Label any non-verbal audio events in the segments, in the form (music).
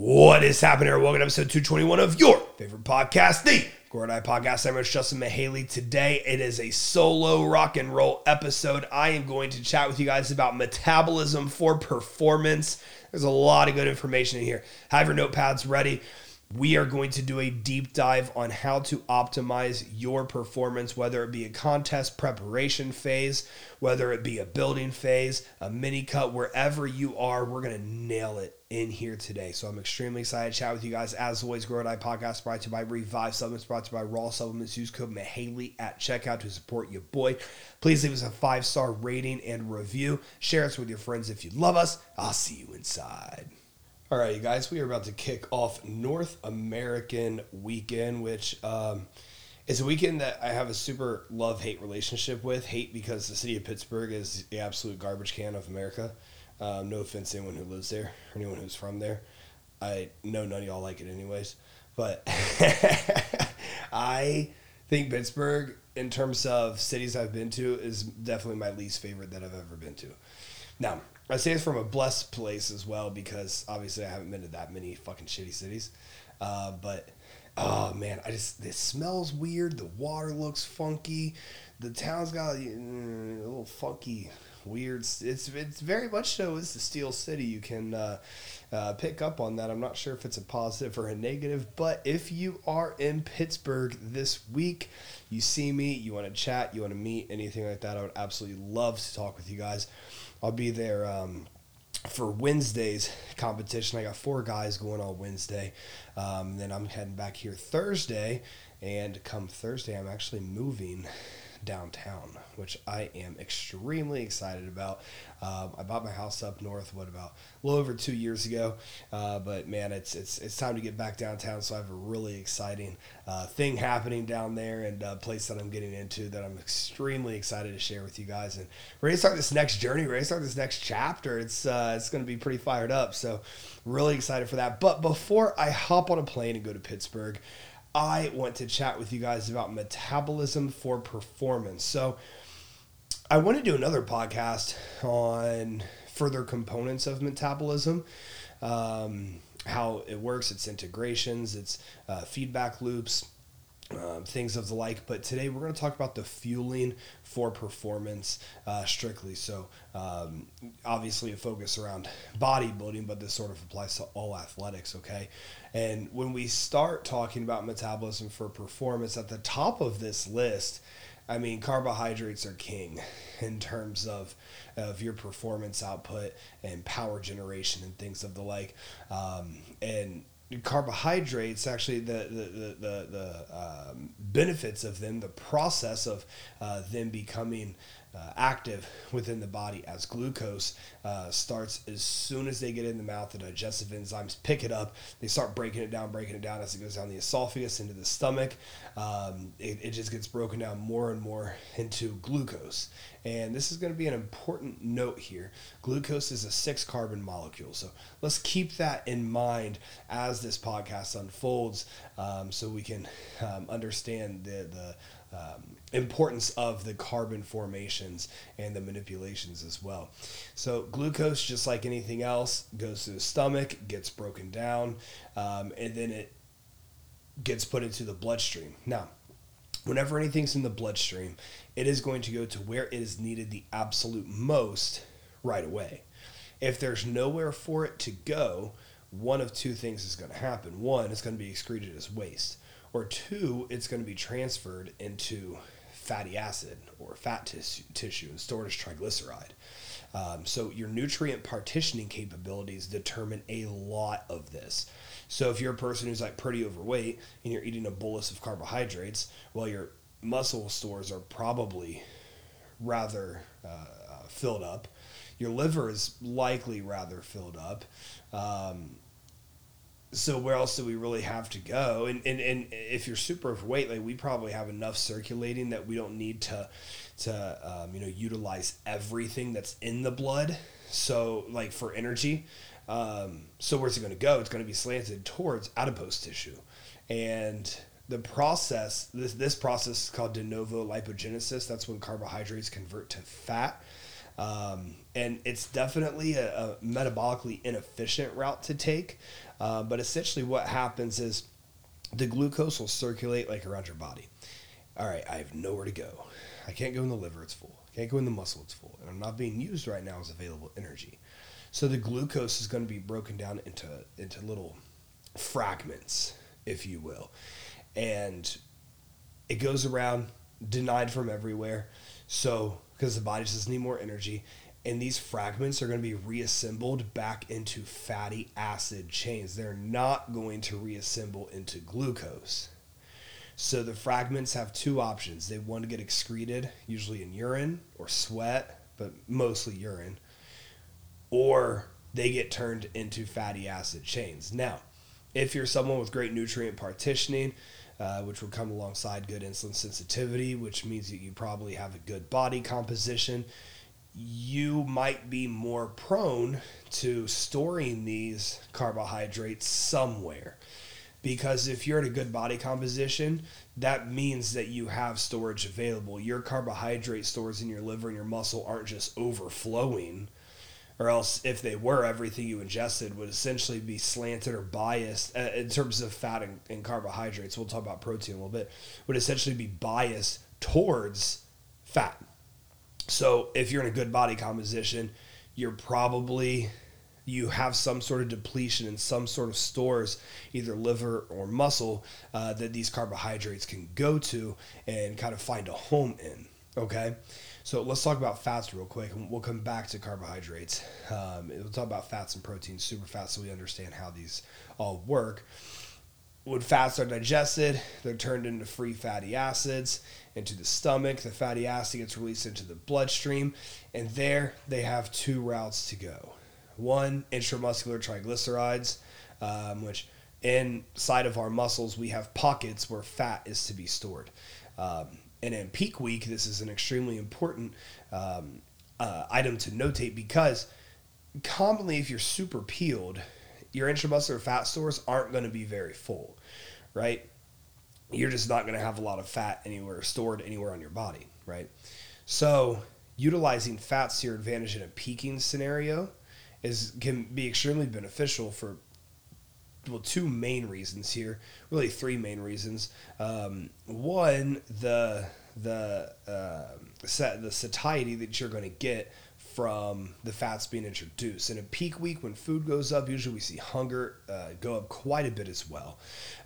What is happening? here? Welcome to episode 221 of your favorite podcast, the Grow or Die Podcast. I'm Rich Justin Mihaly. Today it is a solo rock and roll episode. I am going to chat with you guys about metabolism for performance. There's a lot of good information in here. Have your notepads ready we are going to do a deep dive on how to optimize your performance, whether it be a contest preparation phase, whether it be a building phase, a mini cut, wherever you are, we're going to nail it in here today. So I'm extremely excited to chat with you guys. As always, Grow or Die podcast brought to you by Revive Supplements, brought to you by Raw Supplements. Use code Mihaly at checkout to support your boy. Please leave us a five star rating and review. Share us with your friends if you love us. I'll see you inside. All right, you guys, we are about to kick off North American Weekend, which um, is a weekend that I have a super love hate relationship with. Hate because the city of Pittsburgh is the absolute garbage can of America. Um, no offense to anyone who lives there or anyone who's from there. I know none of y'all like it, anyways. But (laughs) I think Pittsburgh, in terms of cities I've been to, is definitely my least favorite that I've ever been to. Now, I say it's from a blessed place as well because obviously I haven't been to that many fucking shitty cities. Uh, but oh man, I just it smells weird. The water looks funky. The town's got mm, a little funky, weird. It's it's very much so. It's the steel city. You can uh, uh, pick up on that. I'm not sure if it's a positive or a negative, but if you are in Pittsburgh this week, you see me, you want to chat, you want to meet, anything like that, I would absolutely love to talk with you guys. I'll be there um, for Wednesday's competition. I got four guys going on Wednesday. Um, then I'm heading back here Thursday, and come Thursday, I'm actually moving downtown, which I am extremely excited about. Um, I bought my house up north, what about a little over two years ago, uh, but man, it's it's it's time to get back downtown. So I have a really exciting uh, thing happening down there, and a place that I'm getting into that I'm extremely excited to share with you guys, and ready to start this next journey, ready to start this next chapter. It's uh, it's going to be pretty fired up. So really excited for that. But before I hop on a plane and go to Pittsburgh. I want to chat with you guys about metabolism for performance. So, I want to do another podcast on further components of metabolism, um, how it works, its integrations, its uh, feedback loops, um, things of the like. But today we're going to talk about the fueling for performance uh, strictly. So, um, obviously, a focus around bodybuilding, but this sort of applies to all athletics, okay? And when we start talking about metabolism for performance, at the top of this list, I mean, carbohydrates are king (laughs) in terms of, of your performance output and power generation and things of the like. Um, and carbohydrates actually the the the, the, the um, benefits of them the process of uh, them becoming uh, active within the body as glucose uh, starts as soon as they get in the mouth. The digestive enzymes pick it up. They start breaking it down, breaking it down as it goes down the esophagus into the stomach. Um, it, it just gets broken down more and more into glucose. And this is going to be an important note here. Glucose is a six carbon molecule. So let's keep that in mind as this podcast unfolds um, so we can um, understand the, the um, importance of the carbon formations and the manipulations as well. So, glucose, just like anything else, goes to the stomach, gets broken down, um, and then it gets put into the bloodstream. Now, whenever anything's in the bloodstream, it is going to go to where it is needed the absolute most right away. If there's nowhere for it to go, one of two things is going to happen. One, it's going to be excreted as waste or two, it's going to be transferred into fatty acid or fat tis- tissue and stored as triglyceride. Um, so your nutrient partitioning capabilities determine a lot of this. So if you're a person who's like pretty overweight and you're eating a bolus of carbohydrates, well, your muscle stores are probably rather uh, uh filled up. Your liver is likely rather filled up. Um, so where else do we really have to go? And, and and if you're super overweight, like we probably have enough circulating that we don't need to to um, you know utilize everything that's in the blood. So like for energy, um, so where's it going to go? It's going to be slanted towards adipose tissue, and the process this this process is called de novo lipogenesis. That's when carbohydrates convert to fat. Um, and it's definitely a, a, metabolically inefficient route to take. Uh, but essentially, what happens is the glucose will circulate like around your body. All right, I have nowhere to go. I can't go in the liver, it's full. I can't go in the muscle, it's full. And I'm not being used right now as available energy. So the glucose is going to be broken down into, into little fragments, if you will. And it goes around denied from everywhere. So, because the body just needs more energy, and these fragments are going to be reassembled back into fatty acid chains. They're not going to reassemble into glucose. So the fragments have two options. They want to get excreted, usually in urine or sweat, but mostly urine, or they get turned into fatty acid chains. Now, if you're someone with great nutrient partitioning, uh, which will come alongside good insulin sensitivity, which means that you probably have a good body composition. You might be more prone to storing these carbohydrates somewhere. Because if you're in a good body composition, that means that you have storage available. Your carbohydrate stores in your liver and your muscle aren't just overflowing or else if they were, everything you ingested would essentially be slanted or biased uh, in terms of fat and, and, carbohydrates. We'll talk about protein a little bit. Would essentially be biased towards fat. So if you're in a good body composition, you're probably you have some sort of depletion in some sort of stores, either liver or muscle, uh, that these carbohydrates can go to and kind of find a home in. Okay. So let's talk about fats real quick, and we'll come back to carbohydrates. Um, we'll talk about fats and proteins super fast so we understand how these all work. When fats are digested, they're turned into free fatty acids into the stomach. The fatty acid gets released into the bloodstream, and there they have two routes to go. One, intramuscular triglycerides, um, which inside of our muscles we have pockets where fat is to be stored. Um, and in peak week, this is an extremely important um, uh, item to notate because commonly, if you're super peeled, your intramuscular fat stores aren't going to be very full, right? You're just not going to have a lot of fat anywhere stored anywhere on your body, right? So, utilizing fats to your advantage in a peaking scenario is can be extremely beneficial for well, two main reasons here. Really, three main reasons. Um, one, the the uh, the satiety that you're going to get from the fats being introduced. In a peak week, when food goes up, usually we see hunger uh, go up quite a bit as well.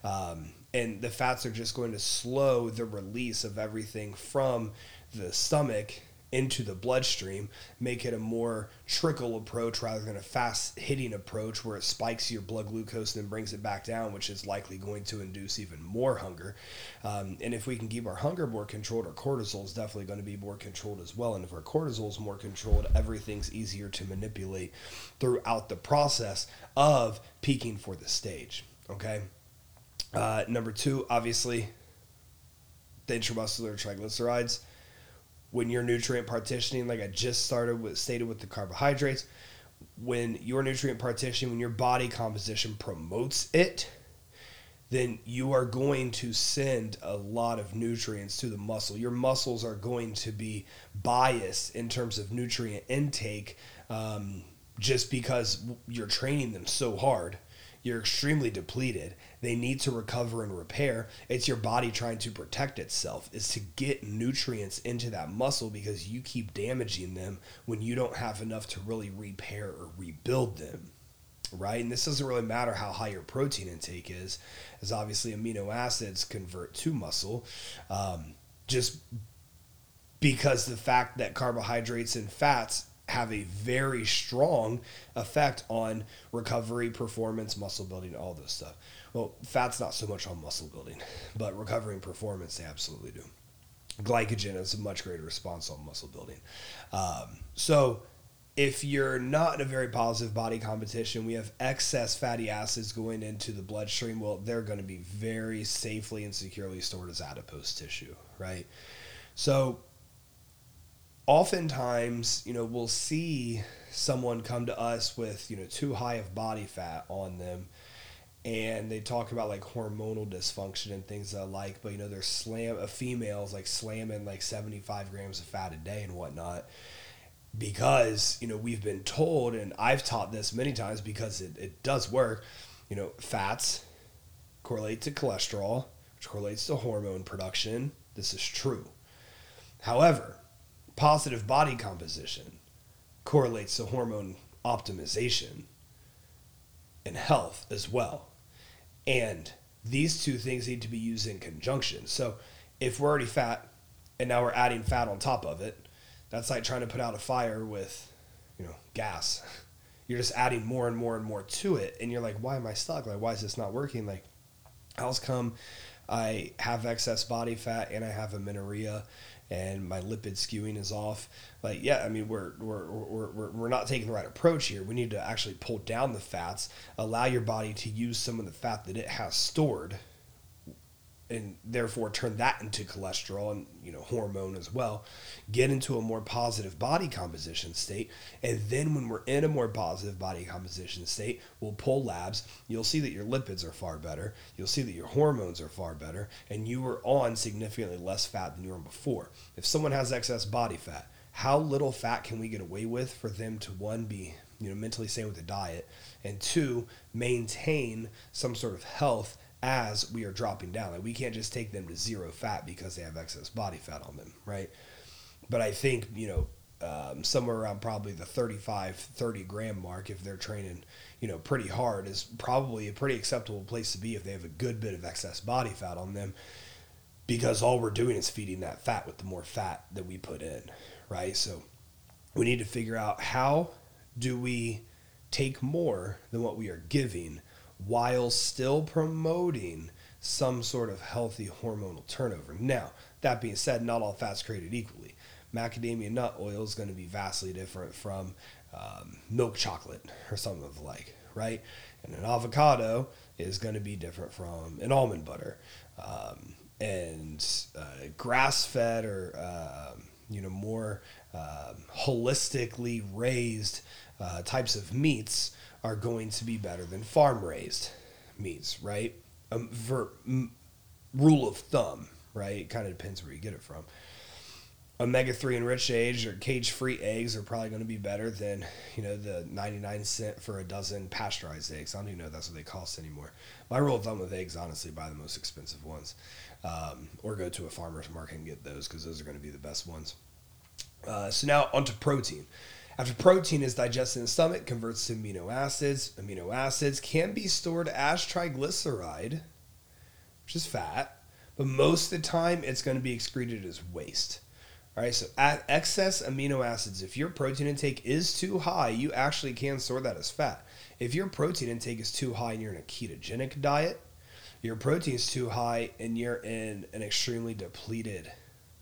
Um, and the fats are just going to slow the release of everything from the stomach into the bloodstream, make it a more trickle approach rather than a fast hitting approach where it spikes your blood glucose and then brings it back down, which is likely going to induce even more hunger. Um, and if we can keep our hunger more controlled, our cortisol is definitely going to be more controlled as well. And if our cortisol is more controlled, everything's easier to manipulate throughout the process of peaking for the stage. Okay. Uh, number two, obviously, the intramuscular triglycerides when you're nutrient partitioning, like I just started with stated with the carbohydrates, when your nutrient partitioning, when your body composition promotes it, then you are going to send a lot of nutrients to the muscle. Your muscles are going to be biased in terms of nutrient intake um, just because you're training them so hard you're extremely depleted. They need to recover and repair. It's your body trying to protect itself, is to get nutrients into that muscle because you keep damaging them when you don't have enough to really repair or rebuild them. Right? And this doesn't really matter how high your protein intake is, as obviously amino acids convert to muscle. Um, just because the fact that carbohydrates and fats have a very strong effect on recovery, performance, muscle building, all this stuff. Well, fat's not so much on muscle building, but recovering performance, they absolutely do. Glycogen has a much greater response on muscle building. Um, so, if you're not in a very positive body composition, we have excess fatty acids going into the bloodstream. Well, they're going to be very safely and securely stored as adipose tissue, right? So, oftentimes, you know, we'll see someone come to us with, you know, too high of body fat on them and they talk about like hormonal dysfunction and things like, but you know, they're slam a female's like slamming like 75 grams of fat a day and whatnot. because you know we've been told and i've taught this many times because it, it does work you know fats correlate to cholesterol which correlates to hormone production this is true however positive body composition correlates to hormone optimization and health as well and these two things need to be used in conjunction so if we're already fat and now we're adding fat on top of it that's like trying to put out a fire with, you know, gas. (laughs) You're just adding more and more and more to it, and you're like, why am I stuck? Like, why is this not working? Like, how's come I have excess body fat and I have amenorrhea and my lipid skewing is off. Like, yeah, I mean, we're, we're, we're, we're, we're not taking the right approach here. We need to actually pull down the fats, allow your body to use some of the fat that it has stored and therefore turn that into cholesterol and you know hormone as well get into a more positive body composition state and then when we're in a more positive body composition state we'll pull labs. You'll see that your lipids are far better. You'll see that your hormones are far better and you are on significantly less fat than you were before. If someone has excess body fat how little fat can we get away with for them to one be you know mentally sane with the diet and two maintain some sort of health as we are dropping down. Like we can't just take them to zero fat because they have excess body fat on them, right? But I think, you know, um, somewhere around probably the 35, 30 gram mark, if they're training, you know, pretty hard, is probably a pretty acceptable place to be if they have a good bit of excess body fat on them because all we're doing is feeding that fat with the more fat that we put in, right? So we need to figure out how do we take more than what we are giving while still promoting some sort of healthy hormonal turnover. Now, that being said, not all fats created equally. Macadamia nut oil is going to be vastly different from um, milk chocolate or something of the like, right? And an avocado is going to be different from an almond butter. Um, and uh, grass fed or, uh, you know, more uh, holistically raised uh, types of meats are going to be better than farm raised meats, right? Um, m- rule of thumb, right? It kind of depends where you get it from. Omega three enriched eggs or cage free eggs are probably going to be better than you know the ninety nine cent for a dozen pasteurized eggs. I don't even know if that's what they cost anymore. My rule of thumb with eggs, honestly, buy the most expensive ones, um, or go to a farmer's market and get those because those are going to be the best ones. Uh, so now onto protein. After protein is digested in the stomach, converts to amino acids. Amino acids can be stored as triglyceride, which is fat, but most of the time it's going to be excreted as waste. All right, so excess amino acids, if your protein intake is too high, you actually can store that as fat. If your protein intake is too high and you're in a ketogenic diet, your protein is too high and you're in an extremely depleted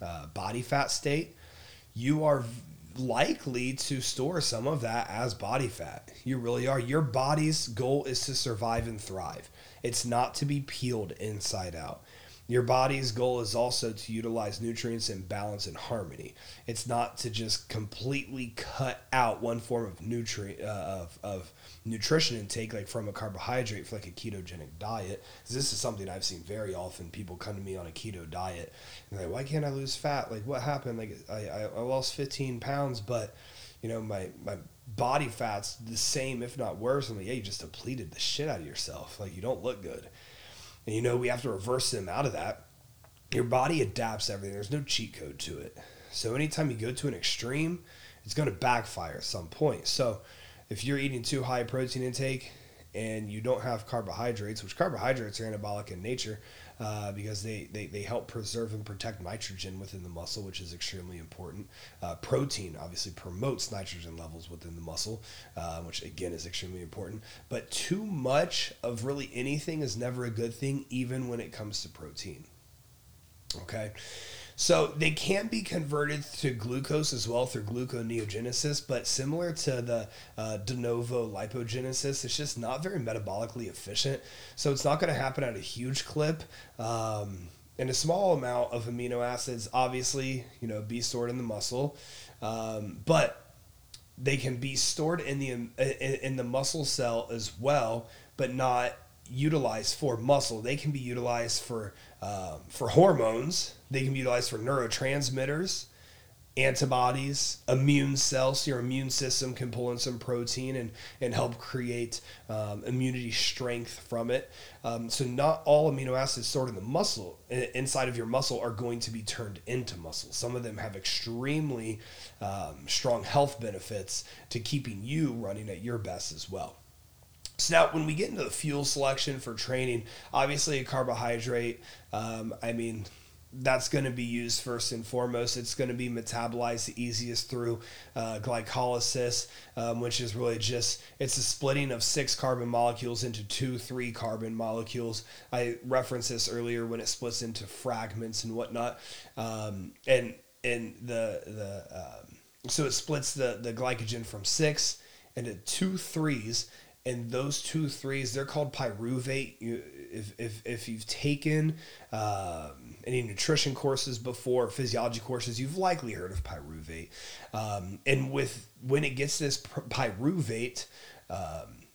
uh, body fat state, you are likely to store some of that as body fat. You really are. Your body's goal is to survive and thrive. It's not to be peeled inside out. Your body's goal is also to utilize nutrients in balance and harmony. It's not to just completely cut out one form of nutrient uh, of, of nutrition intake, like from a carbohydrate for like a ketogenic diet. This is something I've seen very often. People come to me on a keto diet and like, why can't I lose fat? Like, what happened? Like, I, I lost 15 pounds, but you know my my body fat's the same, if not worse. I'm like, yeah, you just depleted the shit out of yourself. Like, you don't look good. And you know, we have to reverse them out of that. Your body adapts everything. There's no cheat code to it. So anytime you go to an extreme, it's going to backfire at some point. So if you're eating too high protein intake and you don't have carbohydrates, which carbohydrates are anabolic in nature, uh, because they, they, they help preserve and protect nitrogen within the muscle, which is extremely important. Uh, protein obviously promotes nitrogen levels within the muscle, uh, which again is extremely important. But too much of really anything is never a good thing, even when it comes to protein. Okay. So they can be converted to glucose as well through gluconeogenesis, but similar to the uh, de novo lipogenesis, it's just not very metabolically efficient. So it's not going to happen at a huge clip. Um, and a small amount of amino acids, obviously, you know, be stored in the muscle, um, but they can be stored in the in, in the muscle cell as well, but not utilized for muscle. They can be utilized for um, for hormones. They can be utilized for neurotransmitters, antibodies, immune cells. Your immune system can pull in some protein and, and help create um, immunity strength from it. Um, so, not all amino acids stored in the muscle, inside of your muscle, are going to be turned into muscle. Some of them have extremely um, strong health benefits to keeping you running at your best as well. So now, when we get into the fuel selection for training, obviously a carbohydrate. Um, I mean, that's going to be used first and foremost. It's going to be metabolized the easiest through uh, glycolysis, um, which is really just it's a splitting of six carbon molecules into two three carbon molecules. I referenced this earlier when it splits into fragments and whatnot, um, and and the the um, so it splits the the glycogen from six into two threes and those two threes they're called pyruvate you, if, if, if you've taken um, any nutrition courses before physiology courses you've likely heard of pyruvate um, and with when it gets this pyruvate um,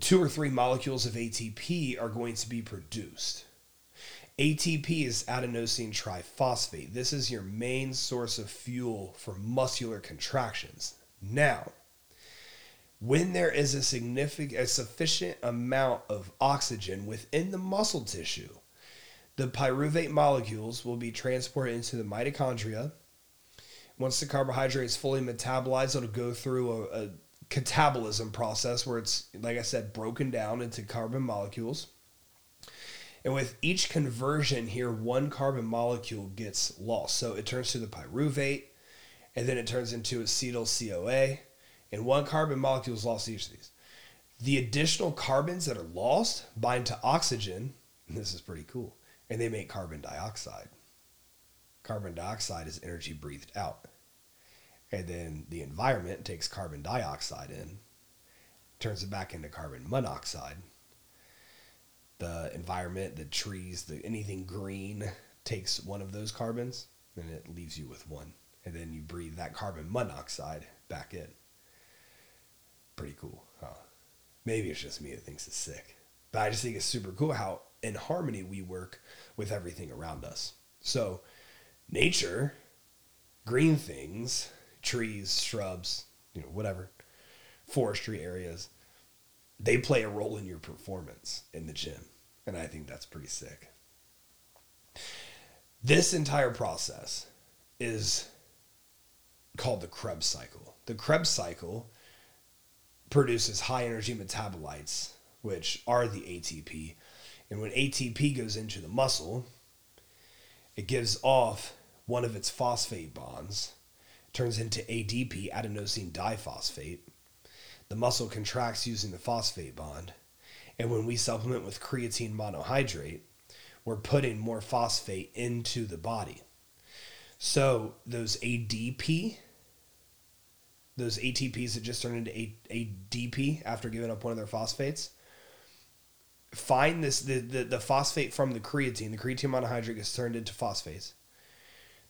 two or three molecules of atp are going to be produced ATP is adenosine triphosphate. This is your main source of fuel for muscular contractions. Now, when there is a significant a sufficient amount of oxygen within the muscle tissue the pyruvate molecules will be transported into the mitochondria. Once the carbohydrate is fully metabolized it'll go through a, a catabolism process where it's like i said broken down into carbon molecules. And with each conversion here one carbon molecule gets lost. So it turns to the pyruvate and then it turns into acetyl coa and one carbon molecule is lost to each of these. The additional carbons that are lost bind to oxygen, this is pretty cool, and they make carbon dioxide. Carbon dioxide is energy breathed out. And then the environment takes carbon dioxide in, turns it back into carbon monoxide. The environment, the trees, the anything green takes one of those carbons and it leaves you with one. And then you breathe that carbon monoxide back in. Pretty cool, huh? Maybe it's just me that thinks it's sick. But I just think it's super cool how in harmony we work with everything around us. So, nature, green things, trees, shrubs, you know, whatever, forestry areas, they play a role in your performance in the gym. And I think that's pretty sick. This entire process is called the Krebs cycle. The Krebs cycle produces high energy metabolites, which are the ATP. And when ATP goes into the muscle, it gives off one of its phosphate bonds, turns into ADP, adenosine diphosphate. The muscle contracts using the phosphate bond. And when we supplement with creatine monohydrate, we're putting more phosphate into the body. So those ADP those ATPs that just turn into a, ADP after giving up one of their phosphates. Find this the, the, the phosphate from the creatine. The creatine monohydrate gets turned into phosphates.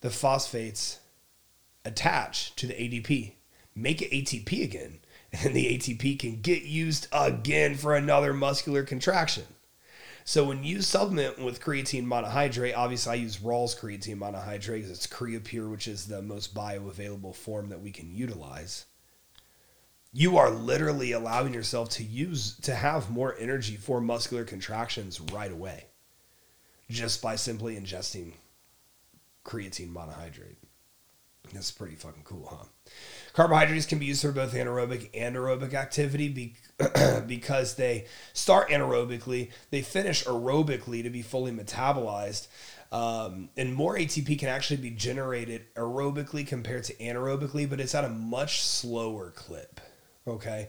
The phosphates attach to the ADP, make it ATP again, and the ATP can get used again for another muscular contraction. So when you supplement with creatine monohydrate, obviously I use Raw's creatine monohydrate because it's Creapure, which is the most bioavailable form that we can utilize. You are literally allowing yourself to use to have more energy for muscular contractions right away, just by simply ingesting creatine monohydrate. That's pretty fucking cool, huh? Carbohydrates can be used for both anaerobic and aerobic activity be- (clears throat) because they start anaerobically, they finish aerobically to be fully metabolized. Um, and more ATP can actually be generated aerobically compared to anaerobically, but it's at a much slower clip. Okay.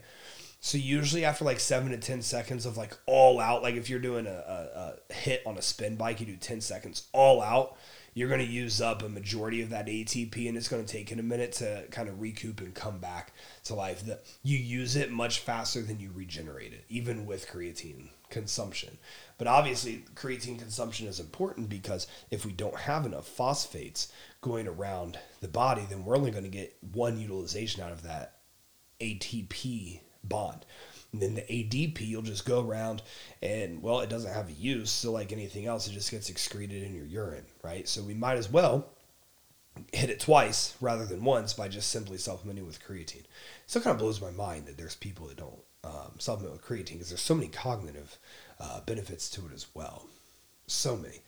So usually after like seven to ten seconds of like all out, like if you're doing a, a, a HIIT on a spin bike, you do ten seconds all out you're going to use up a majority of that ATP and it's going to take it a minute to kind of recoup and come back to life. That you use it much faster than you regenerate it, even with creatine consumption. But obviously, creatine consumption is important because if we don't have enough phosphates going around the body, then we're only going to get one utilization out of that ATP bond. And then the ADP, you'll just go around and, well, it doesn't have a use. So, like anything else, it just gets excreted in your urine, right? So, we might as well hit it twice rather than once by just simply supplementing with creatine. Still kind of blows my mind that there's people that don't um, supplement with creatine because there's so many cognitive uh, benefits to it as well. So many.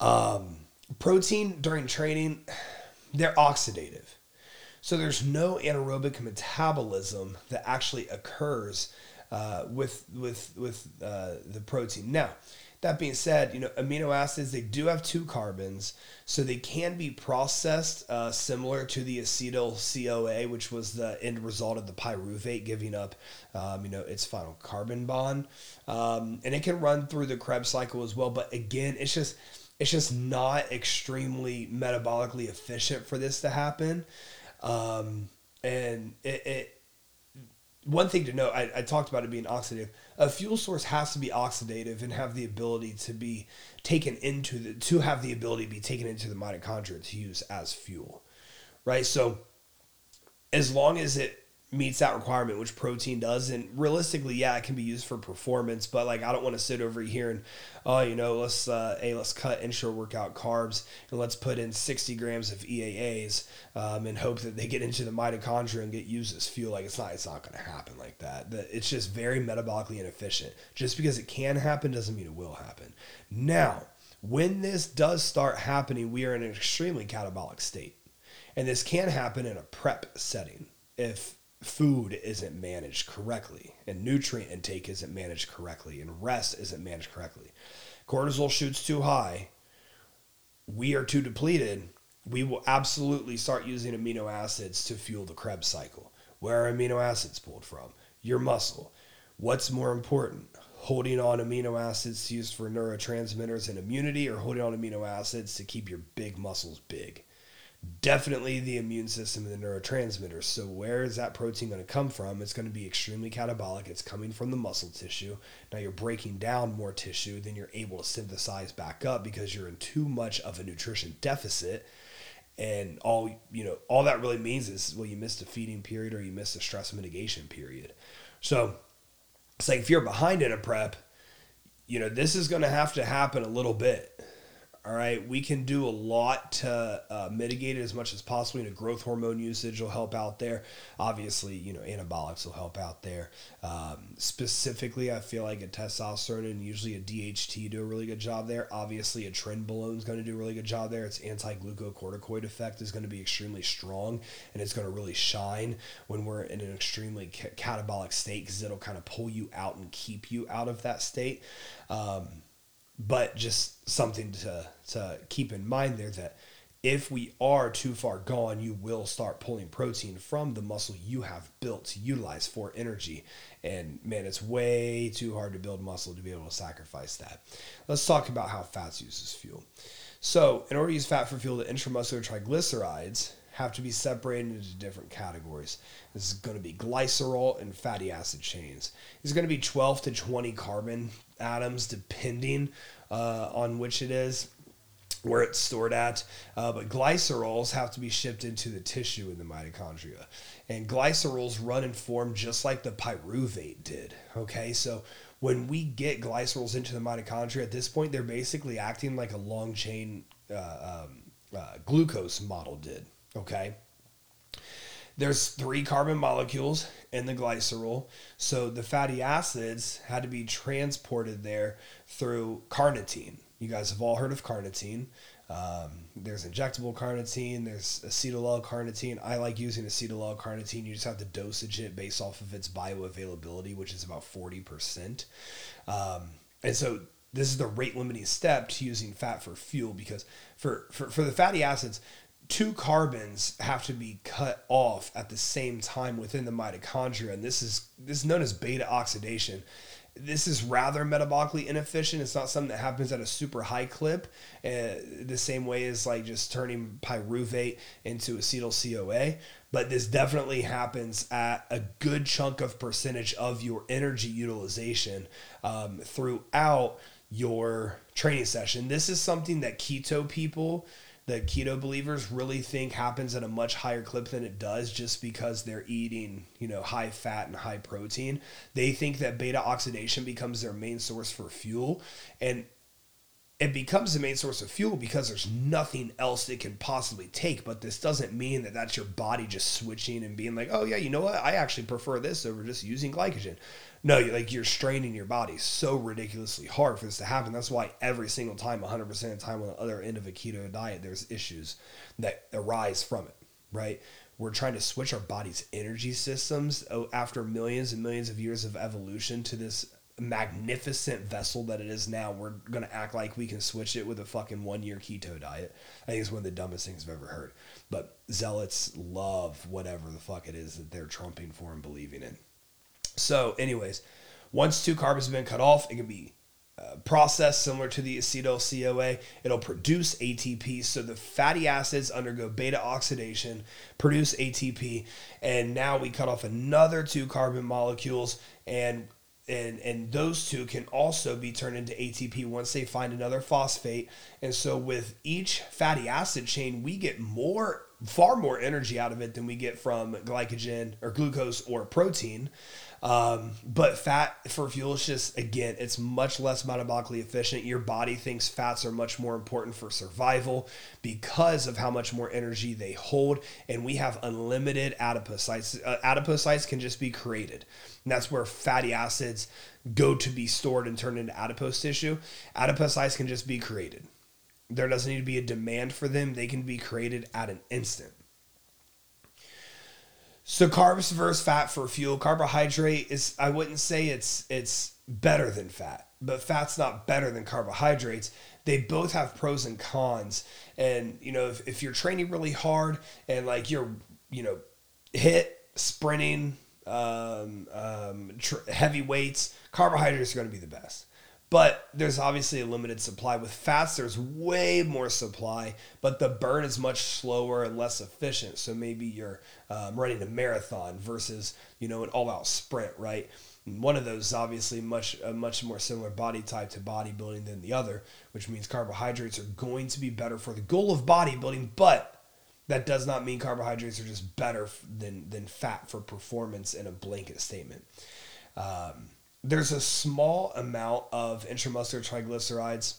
Um, protein during training, they're oxidative. So there's no anaerobic metabolism that actually occurs uh, with with with uh, the protein. Now, that being said, you know amino acids they do have two carbons, so they can be processed uh, similar to the acetyl CoA, which was the end result of the pyruvate giving up, um, you know, its final carbon bond, um, and it can run through the Krebs cycle as well. But again, it's just it's just not extremely metabolically efficient for this to happen. Um, and it, it, one thing to note, I, I, talked about it being oxidative. A fuel source has to be oxidative and have the ability to be taken into the to have the ability to be taken into the mitochondria to use as fuel, right? So, as long as it meets that requirement, which protein does. And realistically, yeah, it can be used for performance, but like I don't want to sit over here and, oh, you know, let's uh, hey, let's cut intra workout carbs and let's put in 60 grams of EAAs um, and hope that they get into the mitochondria and get used as fuel. Like it's not, it's not going to happen like that. It's just very metabolically inefficient. Just because it can happen doesn't mean it will happen. Now, when this does start happening, we are in an extremely catabolic state. And this can happen in a prep setting. If food isn't managed correctly and nutrient intake isn't managed correctly and rest isn't managed correctly. Cortisol shoots too high, we are too depleted, we will absolutely start using amino acids to fuel the Krebs cycle. Where are amino acids pulled from? Your muscle. What's more important? Holding on amino acids used for neurotransmitters and immunity, or holding on amino acids to keep your big muscles big? Definitely the immune system and the neurotransmitters. So where is that protein going to come from? It's going to be extremely catabolic. It's coming from the muscle tissue. Now you're breaking down more tissue than you're able to synthesize back up because you're in too much of a nutrition deficit. And all you know, all that really means is well, you missed a feeding period or you missed a stress mitigation period. So it's like if you're behind in a prep, you know, this is going to have to happen a little bit all right, we can do a lot to uh, mitigate it as much as possible. You know, growth hormone usage will help out there. Obviously, you know, anabolics will help out there. Um, specifically, I feel like a testosterone and usually a DHT do a really good job there. Obviously, a trenbolone is going to do a really good job there. Its anti-glucocorticoid effect is going to be extremely strong, and it's going to really shine when we're in an extremely catabolic state because it'll kind of pull you out and keep you out of that state. Um, but just something to to keep in mind there that if we are too far gone, you will start pulling protein from the muscle you have built to utilize for energy. And man, it's way too hard to build muscle to be able to sacrifice that. Let's talk about how fats use as fuel. So, in order to use fat for fuel, the intramuscular triglycerides have to be separated into different categories. This is going to be glycerol and fatty acid chains. It's going to be 12 to 20 carbon atoms, depending uh, on which it is where it's stored at. Uh, but glycerols have to be shipped into the tissue in the mitochondria. And glycerols run and form just like the pyruvate did. Okay, so when we get glycerols into the mitochondria, at this point, they're basically acting like a long chain uh, um, uh, glucose model did. Okay. There's three carbon molecules in the glycerol. So the fatty acids had to be transported there through carnitine. You guys have all heard of carnitine. Um, there's injectable carnitine, there's acetyl L-carnitine. I like using acetyl L-carnitine. You just have to dosage it based off of its bioavailability, which is about 40%. Um, and so this is the rate limiting step to using fat for fuel because for, for, for the fatty acids, two carbons have to be cut off at the same time within the mitochondria and this is this is known as beta oxidation. This is rather metabolically inefficient. It's not something that happens at a super high clip uh, the same way as like just turning pyruvate into acetyl coa but this definitely happens at a good chunk of percentage of your energy utilization um, throughout your training session. This is something that keto people the keto believers really think happens at a much higher clip than it does just because they're eating, you know, high fat and high protein. They think that beta oxidation becomes their main source for fuel. And it becomes the main source of fuel because there's nothing else it can possibly take. But this doesn't mean that that's your body just switching and being like, oh, yeah, you know what? I actually prefer this over just using glycogen. No, like you're straining your body so ridiculously hard for this to happen. That's why every single time, 100% of the time on the other end of a keto diet, there's issues that arise from it, right? We're trying to switch our body's energy systems oh, after millions and millions of years of evolution to this magnificent vessel that it is now, we're gonna act like we can switch it with a fucking one year keto diet. I think it's one of the dumbest things I've ever heard. But zealots love whatever the fuck it is that they're trumping for and believing in. So, anyways, once two carbons have been cut off, it can be uh, processed similar to the acetyl CoA. It'll produce ATP. So the fatty acids undergo beta oxidation, produce ATP, and now we cut off another two carbon molecules and and and those two can also be turned into ATP once they find another phosphate. And so with each fatty acid chain, we get more far more energy out of it than we get from glycogen or glucose or protein. Um, but fat for fuel is just again, it's much less metabolically efficient. Your body thinks fats are much more important for survival because of how much more energy they hold, and we have unlimited adipocytes. Uh, adipocytes can just be created, and that's where fatty acids go to be stored and turned into adipose tissue. Adipocytes can just be created. There doesn't need to be a demand for them; they can be created at an instant. So carbs versus fat for fuel. Carbohydrate is I wouldn't say it's it's better than fat, but fat's not better than carbohydrates. They both have pros and cons. And you know, if, if you're training really hard and like you're, you know, hit sprinting, um, um, tr- heavy weights, carbohydrates are going to be the best but there's obviously a limited supply. With fats, there's way more supply, but the burn is much slower and less efficient. So maybe you're um, running a marathon versus you know an all-out sprint, right? One of those is obviously much a much more similar body type to bodybuilding than the other, which means carbohydrates are going to be better for the goal of bodybuilding, but that does not mean carbohydrates are just better than than fat for performance in a blanket statement. Um, there's a small amount of intramuscular triglycerides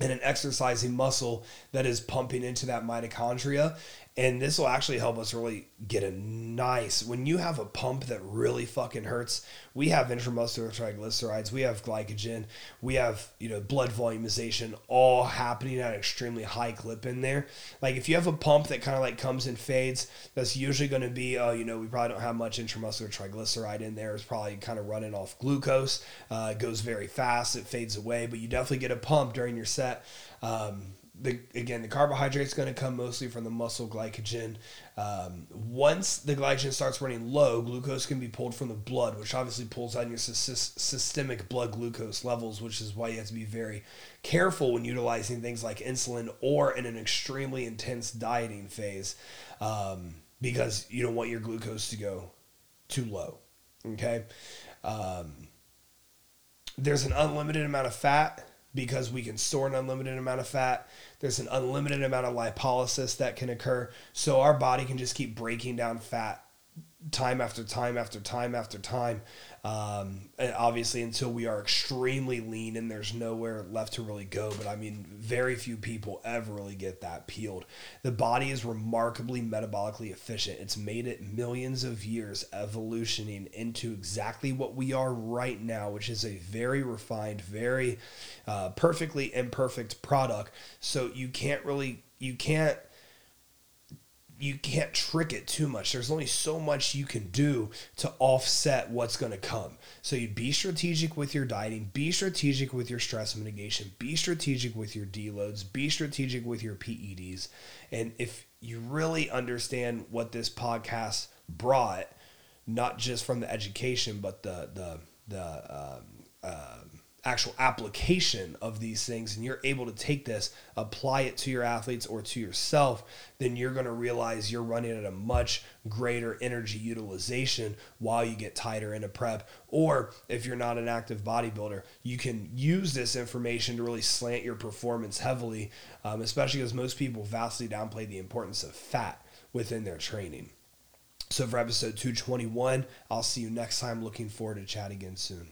in an exercising muscle that is pumping into that mitochondria and this will actually help us really get a nice when you have a pump that really fucking hurts we have intramuscular triglycerides we have glycogen we have you know blood volumization all happening at an extremely high clip in there. Like if you have a pump that kind of like comes and fades that's usually going to be oh you know we probably don't have much intramuscular triglyceride in there. It's probably kind of running off glucose uh, it goes very fast it fades away but you definitely get a pump during your set. Um, the again the carbohydrates going to come mostly from the muscle glycogen. Um, once the glycogen starts running low, glucose can be pulled from the blood, which obviously pulls down your sy- systemic blood glucose levels, which is why you have to be very careful when utilizing things like insulin or in an extremely intense dieting phase, um, because you don't want your glucose to go too low. Okay. Um, there's an unlimited amount of fat because we can store an unlimited amount of fat. There's an unlimited amount of lipolysis that can occur. So our body can just keep breaking down fat time after time after time after time. Um, obviously, until we are extremely lean and there's nowhere left to really go. But I mean, very few people ever really get that peeled. The body is remarkably metabolically efficient. It's made it millions of years evolutioning into exactly what we are right now, which is a very refined, very uh, perfectly imperfect product. So you can't really, you can't you can't trick it too much. There's only so much you can do to offset what's going to come. So you be strategic with your dieting, be strategic with your stress mitigation, be strategic with your deloads, be strategic with your PEDs. And if you really understand what this podcast brought, not just from the education, but the the the um, uh, actual application of these things and you're able to take this apply it to your athletes or to yourself then you're going to realize you're running at a much greater energy utilization while you get tighter into prep. Or if you're not an active bodybuilder you can use this information to really slant your performance heavily um, especially because most people vastly downplay the importance of fat within their training. So for episode 221 i'll see you next time. Looking forward to chat again soon